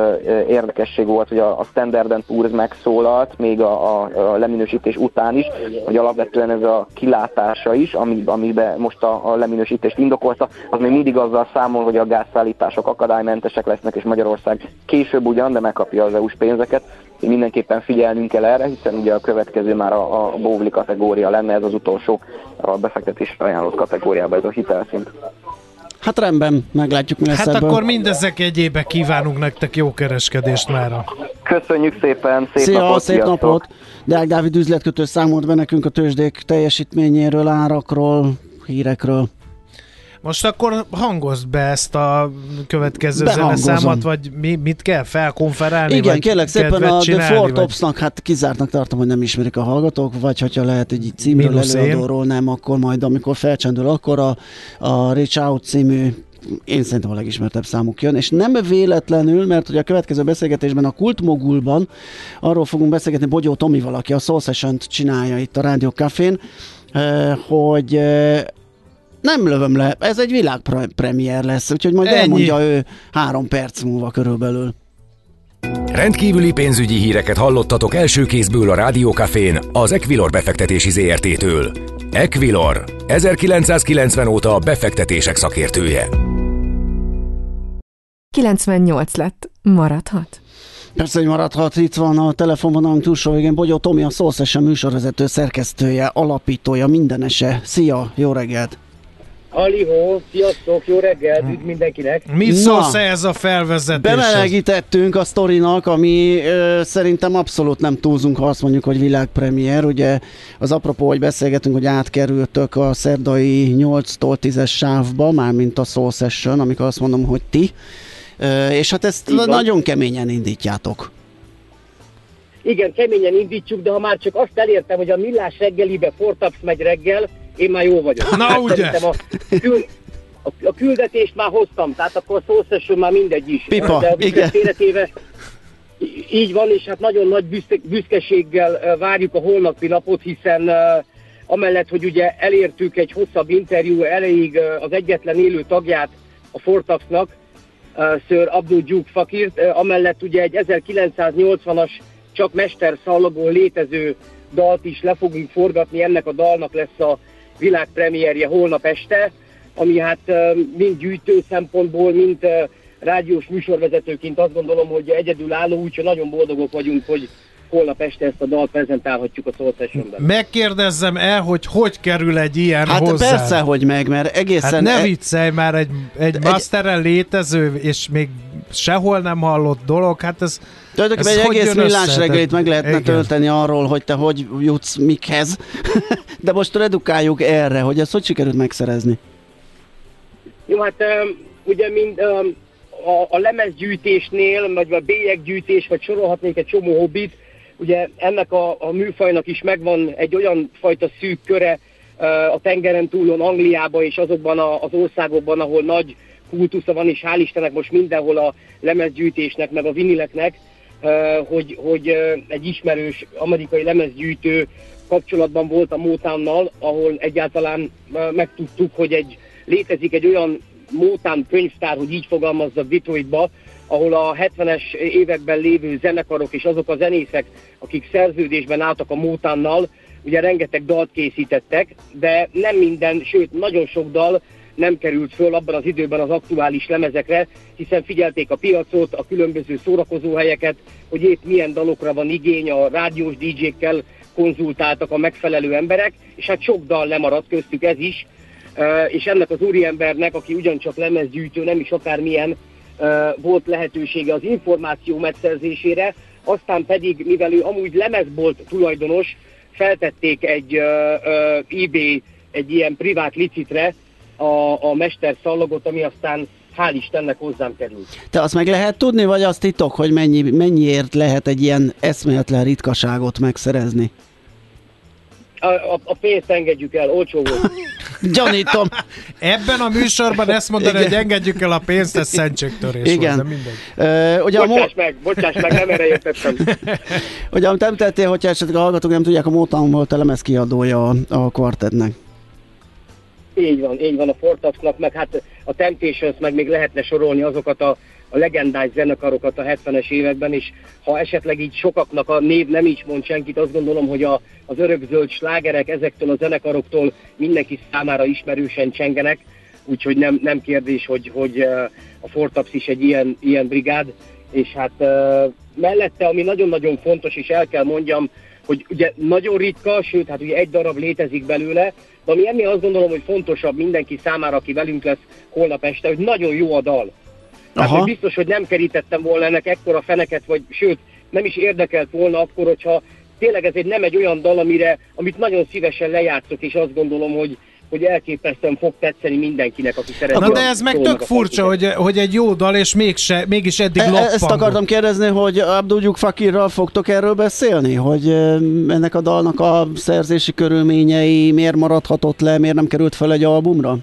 érdekesség volt, hogy a Standard Poor's megszólalt még a, a, a leminősítés után is, hogy alapvetően ez a kilátása is, ami, amiben most a, a leminősítést indokolta, az még mindig azzal számol, hogy a gázszállítások akadálymentesek lesznek, és Magyarország később ugyan, de megkapja az EU-s pénzeket. Mindenképpen figyelnünk kell erre, hiszen ugye a következő már a, a bóvli kategória lenne, ez az utolsó a befektetés ajánlott kategóriában ez a hitelszint. Hát rendben, meglátjuk mi lesz Hát ebből. akkor mindezek egyébe kívánunk nektek jó kereskedést mára. Köszönjük szépen, szép Szia, napot, szép sziasztok. napot! Deák Dávid üzletkötő számolt be nekünk a tőzsdék teljesítményéről, árakról, hírekről. Most akkor hangozd be ezt a következő zeneszámot, vagy mi, mit kell felkonferálni? Igen, vagy kérlek szépen a The Four Topsnak, hát kizártnak tartom, hogy nem ismerik a hallgatók, vagy hogyha lehet egy címről, előadóról nem, akkor majd amikor felcsendül, akkor a, a Reach Out című én szerintem a legismertebb számuk jön, és nem véletlenül, mert hogy a következő beszélgetésben a Kultmogulban arról fogunk beszélgetni Bogyó Tomival, aki a Soul Session-t csinálja itt a Rádió Cafén, eh, hogy eh, nem lövöm le, ez egy világpremier lesz, úgyhogy majd Ennyi. elmondja ő három perc múlva körülbelül. Rendkívüli pénzügyi híreket hallottatok első kézből a Rádiókafén az Equilor befektetési ZRT-től. Equilor, 1990 óta a befektetések szakértője. 98 lett. Maradhat? Persze, hogy maradhat. Itt van a telefonvonalunk túlsó végén Bogyó Tomi, a Szószese műsorvezető, szerkesztője, alapítója, mindenese. Szia, jó reggelt! Halihó, sziasztok, jó reggel, üdv mindenkinek! Mit szólsz ez a felvezetés? Bemelegítettünk a sztorinak, ami ö, szerintem abszolút nem túlzunk, ha azt mondjuk, hogy világpremier. Ugye az apropó, hogy beszélgetünk, hogy átkerültök a szerdai 8-tól 10-es sávba, mármint a Soul Session, amikor azt mondom, hogy ti. Ö, és hát ezt Igen. nagyon keményen indítjátok. Igen, keményen indítjuk, de ha már csak azt elértem, hogy a millás reggelibe Fortaps megy reggel, én már jó vagyok. Na hát ugye! A, kül, a, a küldetést már hoztam, tehát akkor szó már mindegy is. Pipa, De a igen. Életéve, így van, és hát nagyon nagy büszke, büszkeséggel várjuk a holnapi napot, hiszen amellett, hogy ugye elértük egy hosszabb interjú elejéig az egyetlen élő tagját a Fortapsnak, Sir Abdul Duke Fakirt, amellett ugye egy 1980-as csak mesterszalagból létező dalt is le fogunk forgatni, ennek a dalnak lesz a világpremierje holnap este, ami hát mind gyűjtő szempontból, mind rádiós műsorvezetőként azt gondolom, hogy egyedül álló, úgyhogy nagyon boldogok vagyunk, hogy holnap este ezt a dalt prezentálhatjuk a Soul Sessionben. Megkérdezzem el, hogy hogy kerül egy ilyen hát hozzá? persze, hogy meg, mert egészen... Hát ne e... viccelj már, egy, egy, egy masteren létező, és még sehol nem hallott dolog, hát ez Tulajdonképpen egy egész millás reggelit meg lehetne Igen. tölteni arról, hogy te hogy jutsz mikhez, de most redukáljuk erre, hogy ezt hogy sikerült megszerezni? Jó, hát um, ugye mind um, a, a lemezgyűjtésnél, vagy a bélyeggyűjtés, vagy sorolhatnék egy csomó hobbit, ugye ennek a, a műfajnak is megvan egy olyan fajta szűk köre a tengeren túlon, Angliában és azokban a, az országokban, ahol nagy kultusza van, és hál' Istennek most mindenhol a lemezgyűjtésnek, meg a vinileknek, hogy, hogy egy ismerős amerikai lemezgyűjtő kapcsolatban volt a Motownnal, ahol egyáltalán megtudtuk, hogy egy létezik egy olyan Motown könyvtár, hogy így fogalmazzak Detroitba, ahol a 70-es években lévő zenekarok és azok a zenészek, akik szerződésben álltak a Motownnal, ugye rengeteg dalt készítettek, de nem minden, sőt nagyon sok dal nem került föl abban az időben az aktuális lemezekre, hiszen figyelték a piacot, a különböző szórakozóhelyeket, hogy épp milyen dalokra van igény, a rádiós DJ-kkel konzultáltak a megfelelő emberek, és hát sok dal lemaradt köztük ez is, és ennek az úriembernek, aki ugyancsak lemezgyűjtő, nem is akármilyen, volt lehetősége az információ megszerzésére, aztán pedig, mivel ő amúgy lemezbolt tulajdonos, feltették egy eBay, egy ilyen privát licitre a, a mester szallagot, ami aztán hál' Istennek hozzám került. Te azt meg lehet tudni, vagy azt titok, hogy mennyi, mennyiért lehet egy ilyen eszméletlen ritkaságot megszerezni? A, a, a pénzt engedjük el, olcsó volt. Gyanítom. Ebben a műsorban ezt mondani, Igen. hogy engedjük el a pénzt, ez szentségtörés Igen. Volt, de mindegy. Uh, ugye bocsáss mo- meg, bocsáss meg, nem erre értettem. ugye, amit említettél, hogyha esetleg a hallgatók nem tudják, a Motown volt a lemezkiadója a, a kvartetnek. Így van, így van a Fortapsnak, meg hát a Temptations, meg még lehetne sorolni azokat a a legendás zenekarokat a 70-es években, és ha esetleg így sokaknak a név nem is mond senkit, azt gondolom, hogy a, az örökzöld slágerek ezektől a zenekaroktól mindenki számára ismerősen csengenek, úgyhogy nem, nem kérdés, hogy, hogy a Fortaps is egy ilyen, ilyen brigád, és hát mellette, ami nagyon-nagyon fontos, és el kell mondjam, hogy ugye nagyon ritka, sőt, hát ugye egy darab létezik belőle, de ami ennél azt gondolom, hogy fontosabb mindenki számára, aki velünk lesz holnap este, hogy nagyon jó a dal. Tehát, hogy biztos, hogy nem kerítettem volna ennek ekkora feneket, vagy sőt, nem is érdekelt volna akkor, hogyha tényleg ez egy nem egy olyan dal, amire, amit nagyon szívesen lejátszok, és azt gondolom, hogy, hogy elképesztően fog tetszeni mindenkinek, aki szeret. Na de ez meg tök furcsa, hogy, hogy egy jó dal, és mégse, mégis eddig e, Ezt akartam kérdezni, hogy Abdul Fakirral fogtok erről beszélni? Hogy ennek a dalnak a szerzési körülményei miért maradhatott le, miért nem került fel egy albumra?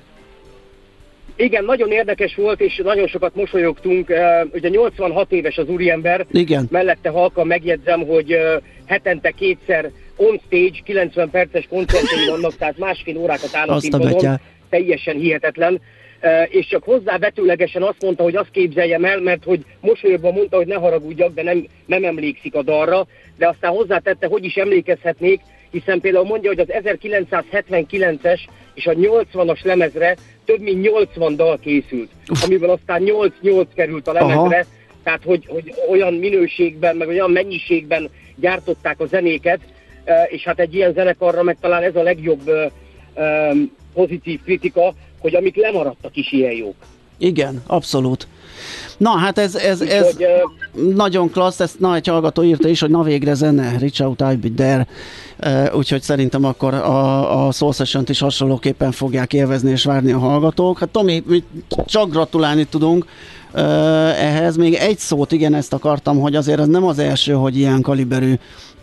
Igen, nagyon érdekes volt, és nagyon sokat mosolyogtunk. Ugye 86 éves az úriember, Igen. mellette halka megjegyzem, hogy hetente kétszer on stage, 90 perces koncertjei vannak, tehát másfél órákat áll a színpadon. Teljesen hihetetlen. És csak hozzávetőlegesen azt mondta, hogy azt képzeljem el, mert hogy mosolyogva mondta, hogy ne haragudjak, de nem, nem emlékszik a dalra, de aztán hozzátette, hogy is emlékezhetnék, hiszen például mondja, hogy az 1979-es és a 80-as lemezre több mint 80 dal készült, Uf. amiből aztán 8-8 került a lemezre, Aha. tehát hogy, hogy olyan minőségben, meg olyan mennyiségben gyártották a zenéket, és hát egy ilyen zenekarra meg talán ez a legjobb pozitív kritika, hogy amik lemaradtak is ilyen jók. Igen, abszolút. Na, hát ez, ez, ez hogy, uh, nagyon klassz, ezt na, egy hallgató írta is, hogy na végre zene, reach out, I'll be there. Úgyhogy szerintem akkor a, a Soul session is hasonlóképpen fogják élvezni és várni a hallgatók. Hát Tomi, mi csak gratulálni tudunk ehhez. Még egy szót, igen, ezt akartam, hogy azért ez nem az első, hogy ilyen kaliberű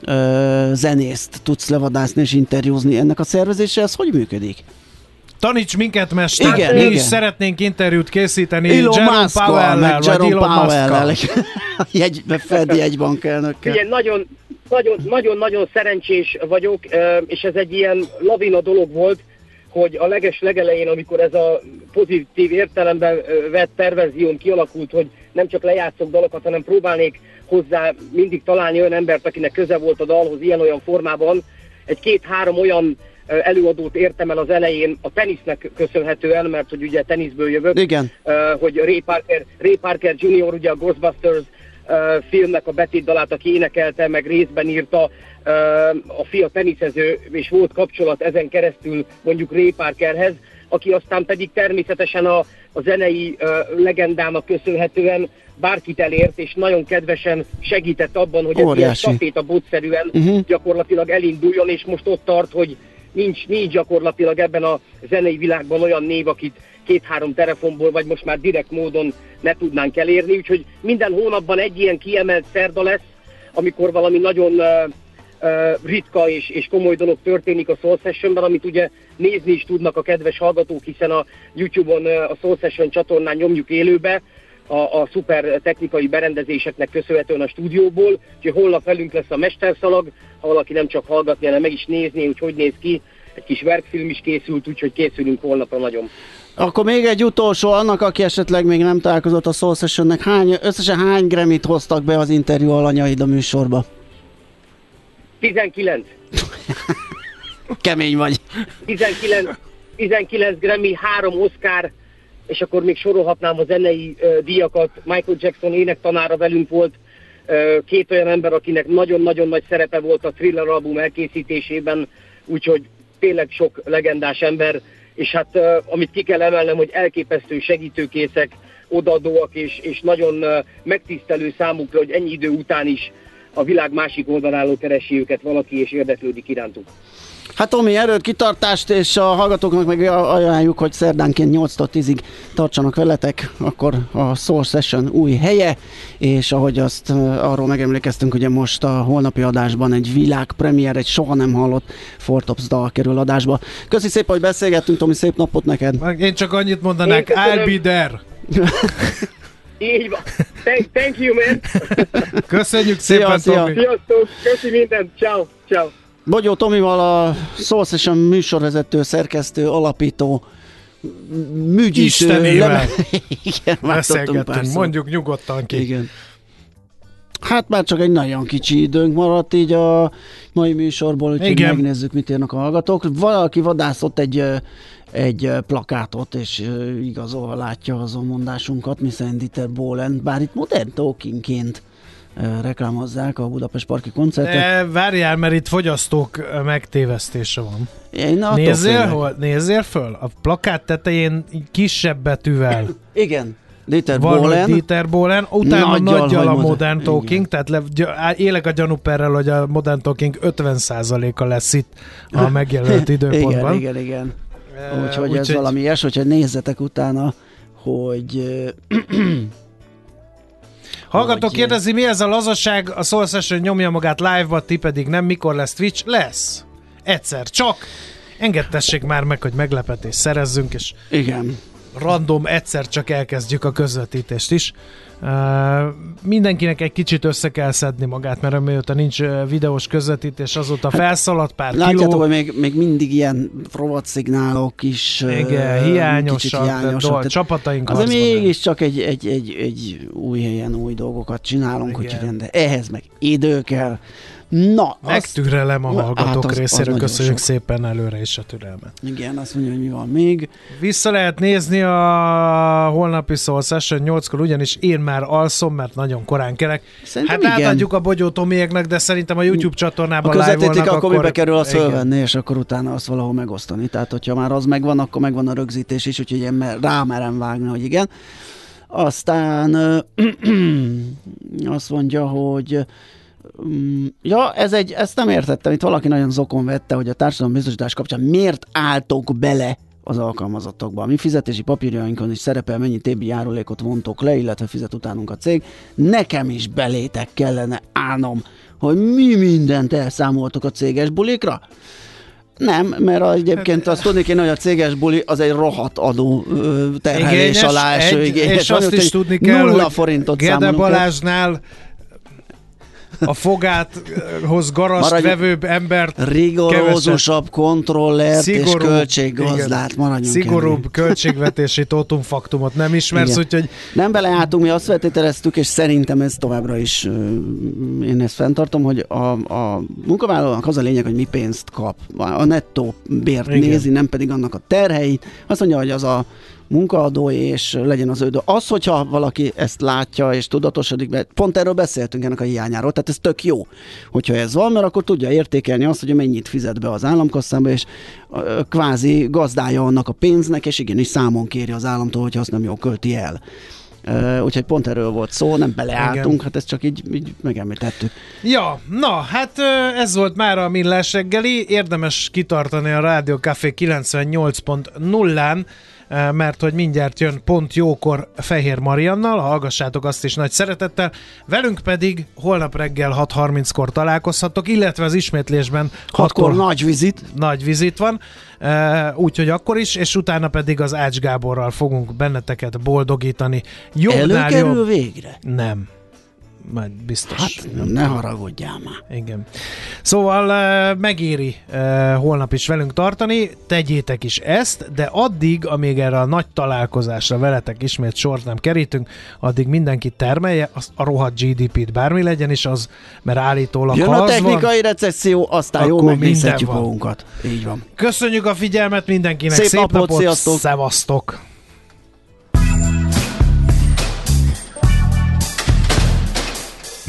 uh, zenészt tudsz levadászni és interjúzni. Ennek a szervezése, ez hogy működik? Taníts minket, mester! Igen, Mi igen. is szeretnénk interjút készíteni Elon Jerome Powell-lel, vagy Jerome Elon Powell-lel, jegy, Fed jegybankelnökkel. Ugye nagyon, nagyon-nagyon szerencsés vagyok, és ez egy ilyen lavina dolog volt, hogy a leges legelején, amikor ez a pozitív értelemben vett terverzión kialakult, hogy nem csak lejátszok dalokat, hanem próbálnék hozzá mindig találni olyan embert, akinek köze volt a dalhoz ilyen-olyan formában. Egy két-három olyan előadót értem el az elején a tenisznek köszönhetően, mert hogy ugye teniszből jövök. Igen. Hogy Ray Parker, Ray Parker Jr. ugye a Ghostbusters filmnek a betét dalát, aki énekelte, meg részben írta, a fia teniszező, és volt kapcsolat ezen keresztül mondjuk Ray Parkerhez, aki aztán pedig természetesen a, a zenei uh, legendának köszönhetően bárkit elért, és nagyon kedvesen segített abban, hogy Óriási. ez ilyen a botszerűen uh-huh. gyakorlatilag elinduljon, és most ott tart, hogy nincs, nincs gyakorlatilag ebben a zenei világban olyan név, akit két-három telefonból, vagy most már direkt módon ne tudnánk elérni, úgyhogy minden hónapban egy ilyen kiemelt szerda lesz, amikor valami nagyon uh, uh, ritka és, és komoly dolog történik a Soul Sessionben, amit ugye nézni is tudnak a kedves hallgatók, hiszen a YouTube-on uh, a Soul Session csatornán nyomjuk élőbe, a, a szuper technikai berendezéseknek köszönhetően a stúdióból, úgyhogy holnap velünk lesz a mesterszalag, ha valaki nem csak hallgatni, hanem meg is nézni, hogy hogy néz ki, egy kis verkfilm is készült, úgyhogy készülünk holnapra nagyon. Akkor még egy utolsó, annak, aki esetleg még nem találkozott a Soul Sessionnek, hány, összesen hány Grammy-t hoztak be az interjú alanyaid a műsorba? 19. Kemény vagy. 19, 19 Grammy, 3 Oscar, és akkor még sorolhatnám a zenei díjakat. Michael Jackson énektanára velünk volt, két olyan ember, akinek nagyon-nagyon nagy szerepe volt a Thriller album elkészítésében, úgyhogy tényleg sok legendás ember, és hát amit ki kell emelnem, hogy elképesztő segítőkészek, odaadóak, és, és nagyon megtisztelő számukra, hogy ennyi idő után is a világ másik oldaláról keresi őket valaki, és érdeklődik irántuk. Hát Tomi, erőt, kitartást, és a hallgatóknak meg ajánljuk, hogy szerdánként 8-tól 10-ig tartsanak veletek, akkor a Soul Session új helye, és ahogy azt arról megemlékeztünk, ugye most a holnapi adásban egy világpremier, egy soha nem hallott Fortops dal kerül adásba. Köszi szépen, hogy beszélgettünk, Tomi, szép napot neked! Én csak annyit mondanák, I'll be there! Így van. Thank, thank you, man. Köszönjük szépen, szia, Tomi. Sziasztok, köszi mindent. Ciao, ciao. Bogyó Tomival a Soul Session műsorvezető, szerkesztő, alapító, műgyűjtő. Istenével. Igen, Beszélgettünk, mondjuk nyugodtan ki. Igen. Hát már csak egy nagyon kicsi időnk maradt így a mai műsorból, úgyhogy Igen. megnézzük, mit írnak a hallgatók. Valaki vadászott egy egy plakátot, és igazolva látja azon mondásunkat, mi szerint Dieter Bohlen, bár itt modern talkingként reklámozzák a Budapest Parki koncertet. De várjál, mert itt fogyasztók megtévesztése van. Én nézzél, hol, nézzél föl, a plakát tetején kisebb betűvel. Igen. Dieter Bohlen. Dieter Bohlen, utána nagyjal, a Modern Talking, igen. tehát le, élek a gyanúperrel, hogy a Modern Talking 50%-a lesz itt a megjelölt időpontban. igen, igen, igen. Úgyhogy úgy, ez hogy... valami ilyes, hogyha nézzetek utána, hogy Hallgató hogy... kérdezi, mi ez a lazaság, a Soul Session nyomja magát live-ba, ti pedig nem, mikor lesz Twitch? Lesz. Egyszer csak. Engedtessék már meg, hogy meglepetés szerezzünk, és Igen. Random egyszer csak elkezdjük a közvetítést is. Mindenkinek egy kicsit össze kell szedni magát, mert mióta nincs videós közvetítés, azóta hát, felszaladt pár Látjátok, kiló. hogy még, még mindig ilyen rovatszignálok is Igen, hiányosak, hiányosak dol, csapataink Azért mégiscsak egy, egy, egy, egy új helyen új dolgokat csinálunk, hogy de ehhez meg idő kell. Na, Megtürelem a hallgatók hát az, részéről, az köszönjük sok. szépen előre is a türelmet. Igen, azt mondja, hogy mi van még. Vissza lehet nézni a holnapi Soul Session 8-kor, ugyanis én már alszom, mert nagyon korán kelek. Szerintem hát igen. átadjuk a Bogyó Tomiéknek, de szerintem a YouTube csatornában a live akkor, akkor bekerül azt fölvenni, és akkor utána azt valahol megosztani. Tehát, hogyha már az megvan, akkor megvan a rögzítés is, úgyhogy én rámerem vágni, hogy igen. Aztán azt mondja, hogy ja, ez egy, ezt nem értettem, itt valaki nagyon zokon vette, hogy a társadalmi biztosítás kapcsán miért álltok bele az alkalmazottakba. A mi fizetési papírjainkon is szerepel, mennyi TB járulékot vontok le, illetve fizet utánunk a cég. Nekem is belétek kellene állnom, hogy mi mindent elszámoltok a céges bulikra. Nem, mert egyébként azt tudni kéne, hogy a céges buli az egy rohadt adó terhelés igényes, alá eső igényes. És azt is tudni kell, nulla forintot Gede Balázsnál a fogáthoz garast Maradj- vevőbb embert Rigorózusabb kontrollert és Szigorúbb, költséggazdát maradjunk Szigorúbb ennél. költségvetési totumfaktumot nem ismersz, Igen. úgyhogy Nem beleálltunk, mi azt feltételeztük, és szerintem ez továbbra is, én ezt fenntartom, hogy a, a munkavállalónak az a lényeg, hogy mi pénzt kap. A nettó bért Igen. nézi, nem pedig annak a terheit. Azt mondja, hogy az a munkaadó, és legyen az ő dolga. Az, hogyha valaki ezt látja és tudatosodik be, pont erről beszéltünk ennek a hiányáról, tehát ez tök jó, hogyha ez van, mert akkor tudja értékelni azt, hogy mennyit fizet be az államkasszába, és kvázi gazdája annak a pénznek, és igenis számon kéri az államtól, hogyha azt nem jól költi el. Uh, úgyhogy pont erről volt szó, nem beleálltunk, Igen. hát ezt csak így, így megemlítettük. Ja, na, hát ez volt már a Millás reggeli. Érdemes kitartani a Rádió Café 98.0-án, ö, mert hogy mindjárt jön pont jókor Fehér Mariannal, hallgassátok azt is nagy szeretettel. Velünk pedig holnap reggel 6.30-kor találkozhatok, illetve az ismétlésben Hatkor hatkor nagy vizit, nagy vizit van, úgyhogy akkor is, és utána pedig az Ács Gáborral fogunk benneteket boldogítani. Jobbnál előkerül jobb. végre. Nem. Majd biztos. Hát ne haragudjál már. Igen. Szóval megéri holnap is velünk tartani, tegyétek is ezt, de addig, amíg erre a nagy találkozásra veletek ismét sort nem kerítünk, addig mindenki termelje azt a rohadt GDP-t, bármi legyen is az, mert állítólag Jön a az technikai recesszió, aztán jól Akkor megnézhetjük van. magunkat. Így van. Köszönjük a figyelmet mindenkinek, Szép szép, napot, napot, sziasztok! szevasztok!